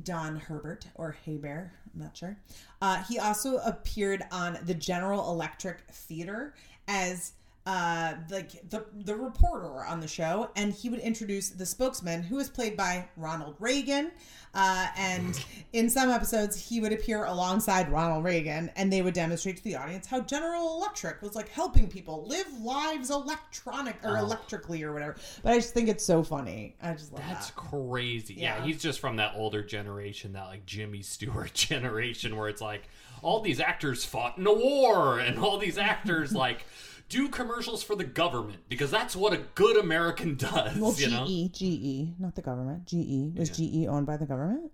Don Herbert or Haybear, I'm not sure. Uh, he also appeared on the General Electric Theater as uh, like the the reporter on the show, and he would introduce the spokesman, who was played by Ronald Reagan. Uh, and in some episodes, he would appear alongside Ronald Reagan, and they would demonstrate to the audience how General Electric was like helping people live lives electronic or Oh. electrically or whatever. But I just think it's so funny. I just love That's that. crazy. Yeah. Yeah. he's just from that older generation, that like Jimmy Stewart generation, where it's like all these actors fought in a war, and all these actors like do commercials for the government because that's what a good American does. Well, you know? GE, GE, not the government. GE was GE owned by the government?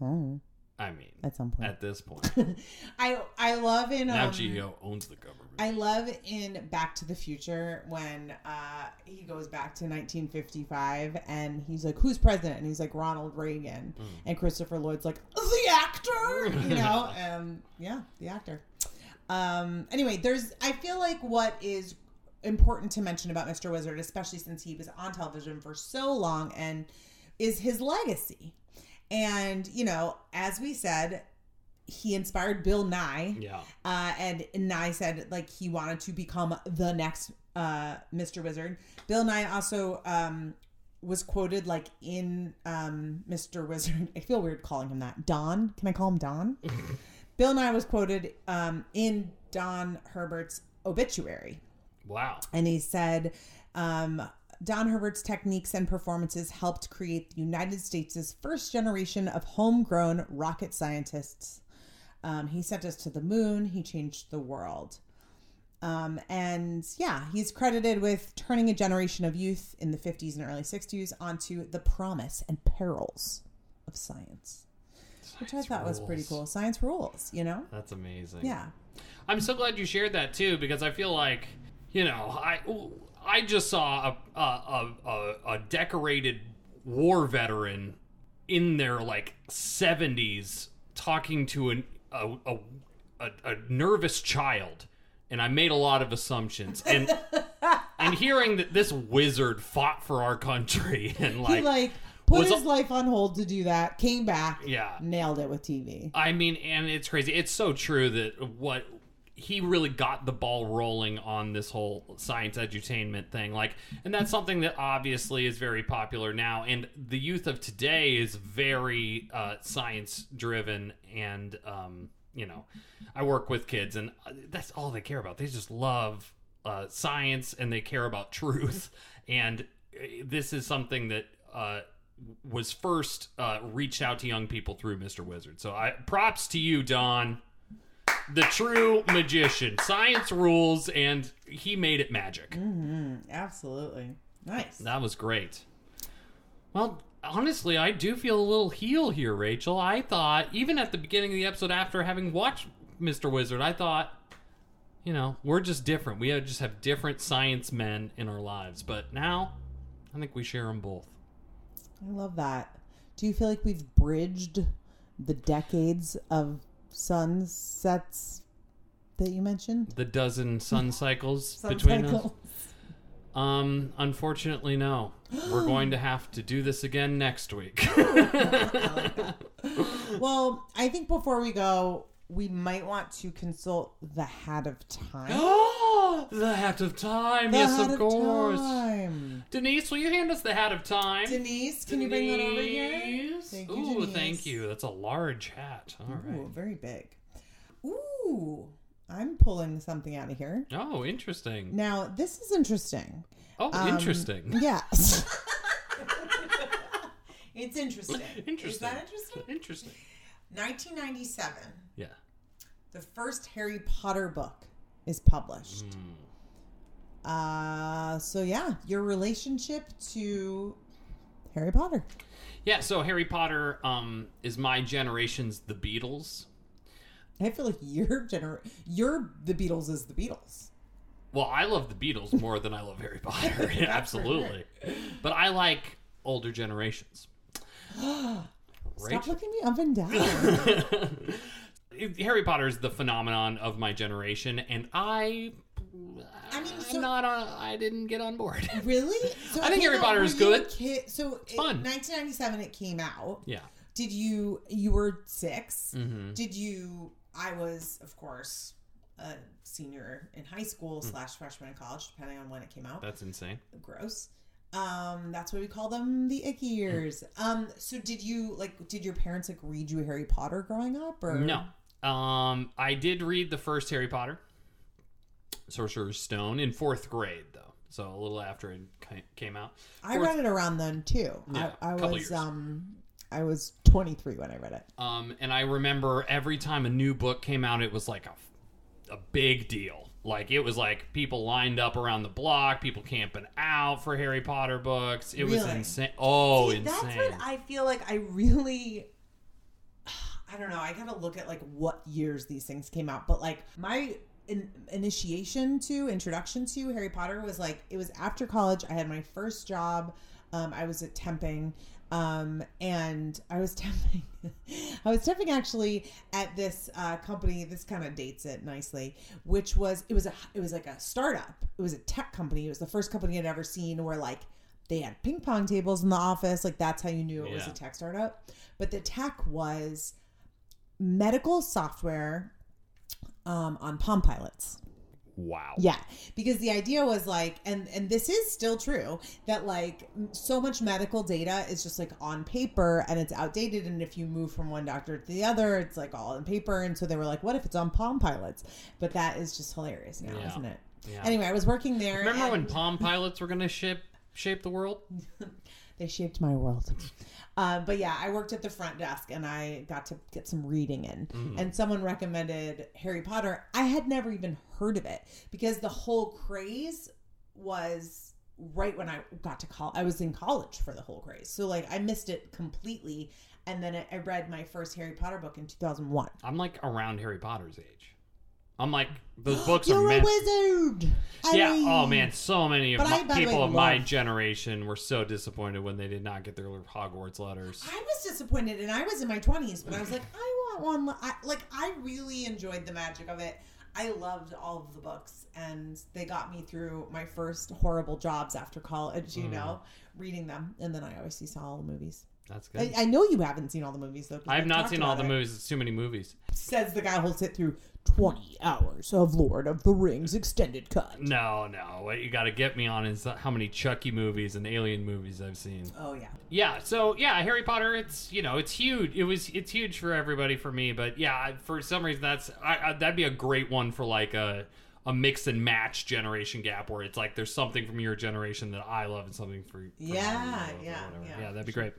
Oh, I mean, at some point. at this point, I I love in now um, GEO owns the government. I love in Back to the Future when uh, he goes back to 1955 and he's like, "Who's president?" And he's like, "Ronald Reagan." Mm. And Christopher Lloyd's like, "The actor, you know, um, yeah, the actor. Um, anyway, there's, I feel like what is important to mention about Mr. Wizard, especially since he was on television for so long, and is his legacy. And, you know, as we said, he inspired Bill Nye. Yeah. Uh, and Nye said like he wanted to become the next uh, Mr. Wizard. Bill Nye also um, was quoted like in um, Mr. Wizard. I feel weird calling him that. Don. Can I call him Don? Bill Nye was quoted um, in Don Herbert's obituary. Wow. And he said, um, Don Herbert's techniques and performances helped create the United States' first generation of homegrown rocket scientists. Um, he sent us to the moon, he changed the world. Um, and yeah, he's credited with turning a generation of youth in the 50s and early 60s onto the promise and perils of science, which I thought was pretty cool. Science rules, you know? That's amazing. Yeah. I'm so glad you shared that too because I feel like, you know, I I just saw a a, a, a decorated war veteran in their like 70s talking to an, a, a a a nervous child and I made a lot of assumptions and and hearing that this wizard fought for our country and like, like put was his life on hold to do that, came back, yeah nailed it with TV. I mean, and it's crazy. It's so true that what he really got the ball rolling on this whole science edutainment thing. Like, and that's something that obviously is very popular now. And the youth of today is very uh, science driven. And, um, you know, I work with kids, and that's all they care about. They just love uh, science and they care about truth. And uh, this is something that. Uh, was first uh, reached out to young people through Mr. Wizard. So I props to you, Don, the true magician. Science rules, and he made it magic. Mm-hmm. Absolutely. Nice. That was great. Well, honestly, I do feel a little heel here, Rachel. I thought, even at the beginning of the episode, after having watched Mr. Wizard, I thought, you know, we're just different. We just have different science men in our lives. But now, I think we share them both. I love that. Do you feel like we've bridged the decades of sunsets that you mentioned? The dozen sun cycles Sun between us. Um, unfortunately, no. We're going to have to do this again next week. Well, I think before we go, we might want to consult the Hat of Time. oh, the hat of time. The yes, of course. Time. Denise, will you hand us the hat of time? Denise, can you bring that over here? Denise? Thank you, Ooh, Denise. thank you. That's a large hat. All right. Ooh, very big. Ooh, I'm pulling something out of here. Oh, interesting. Now, this is interesting. Oh, Um, interesting. Yes. it's interesting. interesting. Is that interesting? Interesting. 1997, Yeah. the first Harry Potter book is published. Hmm. Uh, so yeah, your relationship to Harry Potter. Yeah, so Harry Potter um, is my generation's The Beatles. I feel like your gener your the Beatles is the Beatles. Well, I love the Beatles more than I love Harry Potter. Yeah, absolutely. But I like older generations. Stop looking me up and down. Harry Potter is the phenomenon of my generation, and I. I mean, I'm so- not on. I didn't get on board. really? So I think Harry Potter is good. kid- so it's fun. 1997 it came out. yeah. Did you you were 6 hmm Did you? I was, of course, a senior in high school slash freshman in college, depending on when it came out. That's insane. Gross. Um, that's why we call them the icky years. Um, so did you like? Did your parents like read you Harry Potter growing up, or No. Um, I did read the first Harry Potter, Sorcerer's Stone, in fourth grade, though. So a little after it came out. I read it around then too. Yeah, I, I was years. um, I was 23 when I read it. Um, and I remember every time a new book came out, it was like a, a big deal. Like it was like people lined up around the block, people camping out for Harry Potter books. It was insane. Oh, See, insane! That's what I feel like. I really, I don't know. I gotta look at like what years these things came out. But like my in, initiation to introduction to Harry Potter was like it was after college. I had my first job. Um, I was at temping, um, and I was temping. I was temping actually at this uh, company. This kind of dates it nicely, which was it was a it was like a startup. It was a tech company. It was the first company I'd ever seen where like they had ping pong tables in the office. Like that's how you knew it was a tech startup. But the tech was medical software um, on Palm Pilots. Wow. Yeah, because the idea was like, and and this is still true that like so much medical data is just like on paper and it's outdated, and if you move from one doctor to the other, it's like all on paper. And so they were like, what if it's on Palm Pilots? But that is just hilarious now, Yeah. isn't it? Yeah. Anyway, I was working there. Remember when Palm Pilots were going to ship shape the world? They shaped my world. Uh, but yeah, I worked at the front desk and I got to get some reading in. And someone recommended Harry Potter. I had never even heard of it because the whole craze was right when I got to college. I was in college for the whole craze. So like I missed it completely. And then I- I read my first Harry Potter book in 2001. I'm like around Harry Potter's age. I'm like those books are You're a meant. wizard. Yeah. Ellie. Oh man, so many of But my, I, by the people way, of my love- generation were so disappointed when they did not get their Hogwarts letters. I was disappointed, and I was in my twenties, but I was like, I want one. I, like, I really enjoyed the magic of it. I loved all of the books, and they got me through my first horrible jobs after college. You Mm. know, reading them, and then I obviously saw all the movies. That's good. I, I know you haven't seen all the movies though. 'cause I have we've not talked seen all about the it. movies. It's too many movies. Says the guy who sit through twenty hours of Lord of the Rings extended cut. No, no. What you got to get me on is how many Chucky movies and Alien movies I've seen. Oh yeah. Yeah, so yeah, Harry Potter. It's you know, it's huge. It was it's huge for everybody for me, but yeah, I- for some reason that's I, I, that'd be a great one for like a a mix and match generation gap where it's like there's something from your generation that I love and something for for you, Yeah, or yeah, yeah. yeah, that'd be great.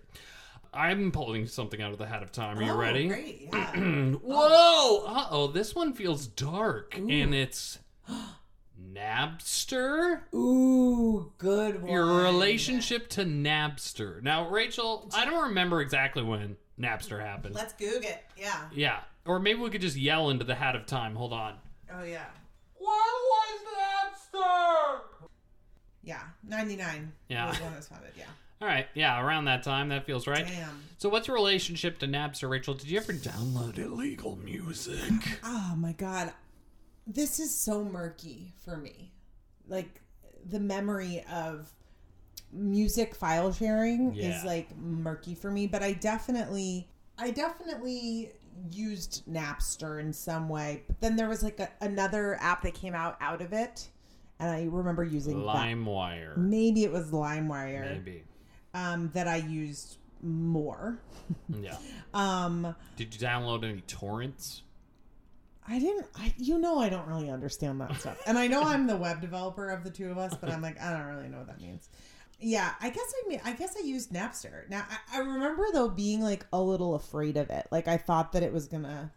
I'm pulling something out of the hat of time. Are you Oh, ready? Great. Yeah. Whoa! Uh oh, this one feels dark, and it's Napster. Ooh, good one. Your relationship to Napster. Now, Rachel, I don't remember exactly when Napster happened. Let's Goog it. Yeah. Yeah, or maybe we could just yell into the hat of time. Hold on. Oh yeah. What was Napster? Yeah. Ninety nine. Yeah. Was when it was founded. Yeah. All right, yeah, around that time, that feels right. Damn. So, what's your relationship to Napster, Rachel? Did you ever download illegal music? Oh my god. This is so murky for me. Like the memory of music file sharing Yeah. is like murky for me, but I definitely I definitely used Napster in some way. But then there was like a, another app that came out out of it and I remember using that. LimeWire, Maybe it was LimeWire maybe. Um, that I used more. Yeah. Um, Did you download any torrents? I didn't. I you know I don't really understand that stuff, and I know I'm the web developer of the two of us, but I'm like I don't really know what that means. Yeah, I guess I mean I guess I used Napster. Now I, I remember though being like a little afraid of it. Like I thought that it was gonna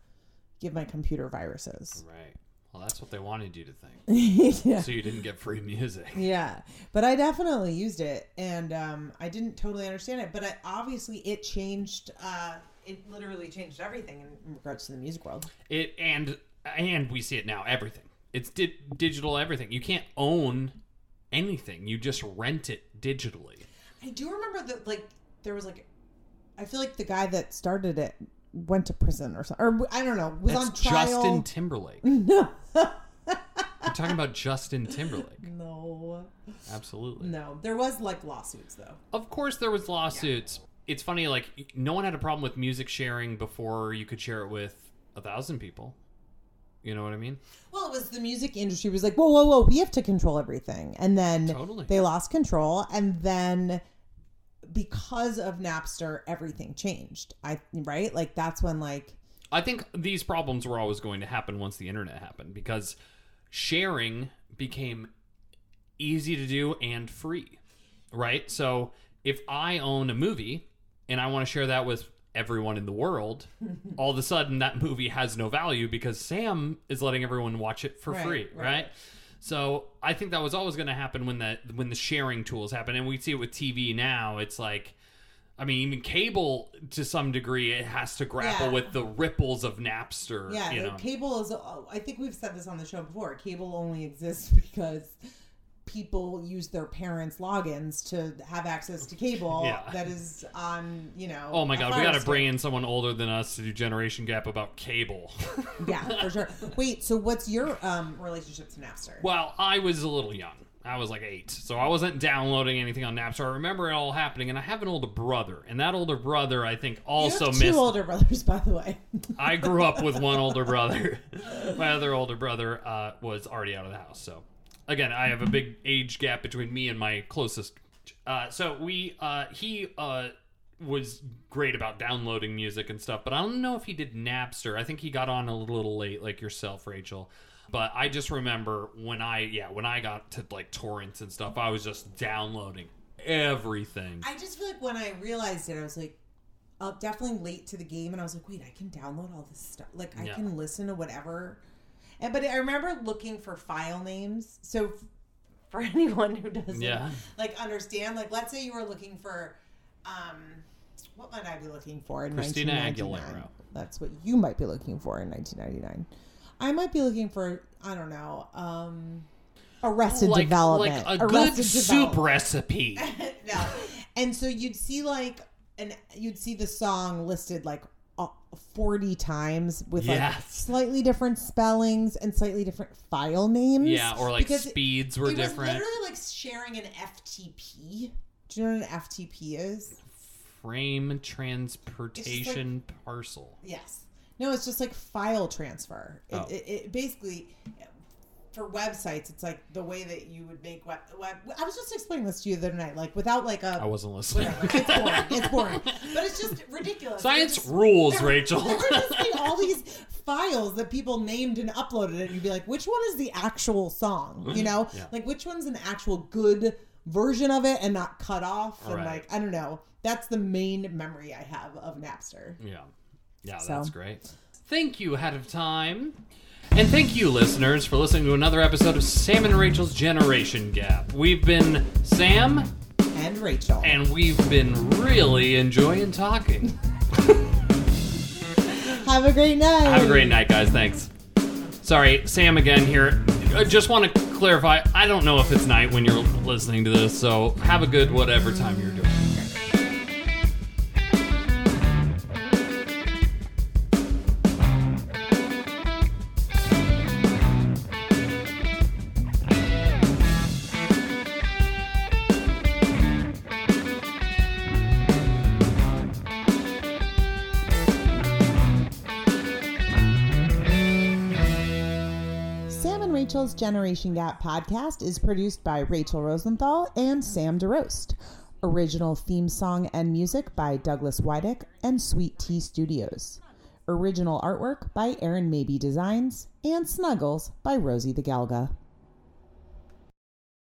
give my computer viruses. Right. Well, that's what they wanted you to think, yeah. so you didn't get free music. Yeah, but I definitely used it, and um, I didn't totally understand it. But I, obviously, it changed. Uh, it literally changed everything in regards to the music world. It and and we see it now. Everything. It's di- digital. Everything. You can't own anything. You just rent it digitally. I do remember that, like, there was like, I feel like the guy that started it went to prison or something, or I don't know, was on That's trial. Justin Timberlake. No, You're talking about Justin Timberlake. no, Absolutely. no. There was like lawsuits though. Of course, there was lawsuits. It's funny, like no one had a problem with music sharing before you could share it with a thousand people. You know what I mean? Well, it was the music industry was like, whoa, whoa, whoa, we have to control everything, and then Totally. they lost control, and then because of Napster, everything changed. I right, like that's when like I think these problems were always going to happen once the internet happened because sharing became easy to do and free, right? So if I own a movie and I want to share that with everyone in the world, all of a sudden that movie has no value because Sam is letting everyone watch it for Right, free, right? right. So I think that was always going to happen when the when the sharing tools happen, and we see it with TV now. It's like I mean, even cable to some degree it has to grapple Yeah. with the ripples of Napster. Yeah, you know. cable is. I think we've said this on the show before. Cable only exists because people use their parents' logins to have access to cable Yeah. that is on. You know. Oh my god, we got to bring in someone older than us to do generation gap about cable. Yeah, for sure. Wait, so what's your um relationship to Napster? well, I was a little young. I was like eight, so I wasn't downloading anything on Napster. I remember it all happening, and I have an older brother, and that older brother, I think, you also have two missed. older brothers, by the way. I grew up with one older brother. My other older brother uh, was already out of the house. So, again, I have a big age gap between me and my closest. Uh, so we, uh, he uh, was great about downloading music and stuff, but I don't know if he did Napster. I think he got on a little late, like yourself, Rachel. But I just remember when I, yeah, when I got to like torrents and stuff, I was just downloading everything. I just feel like when I realized it, I was like, uh, definitely late to the game, and I was like, wait, I can download all this stuff. Like, I Yeah. can listen to whatever. And, but I remember looking for file names. So, for anyone who doesn't Yeah. like understand, like, let's say you were looking for, um, what might I be looking for in Christina 1999? Aguilera. That's what you might be looking for in 1999. I might be looking for, I don't know, um, Arrested like, Development. like a good soup recipe. no. And so you'd see like and you'd see the song listed like 40 times with like slightly different spellings and slightly different file names. Yeah, or like Because speeds were it was different. literally like sharing an FTP. Do you know what an FTP is? Frame transportation parcel. Yes. No, it's just like file transfer. It, Oh. it, it basically for websites, it's like the way that you would make web, web. I was just explaining this to you the other night, like without like a I wasn't listening. whatever. It's boring. It's boring. But it's just ridiculous. Science just- rules, Rachel. Would just all these files that people named and uploaded, and you'd be like, which one is the actual song? You know, Yeah. like which one's an actual good version of it and not cut off? And Right. like, I don't know. That's the main memory I have of Napster. yeah. Yeah, So. that's great. Thank you hat of time. And thank you, listeners, for listening to another episode of Sam and Rachel's Generation Gap. We've been Sam, And Rachel. and we've been really enjoying talking. have a great night. Have a great night, guys. Thanks. Sorry, Sam again here. I just want to clarify I don't know if it's night when you're listening to this, so have a good whatever time you're doing. Rachel's Generation Gap podcast is produced by Rachel Rosenthal and Sam De Roest. Original theme song and music by Douglas Widick and Sweet Tea Studios. Original artwork by Erin Mabee Designs and Snuggles by Rosie the Galga.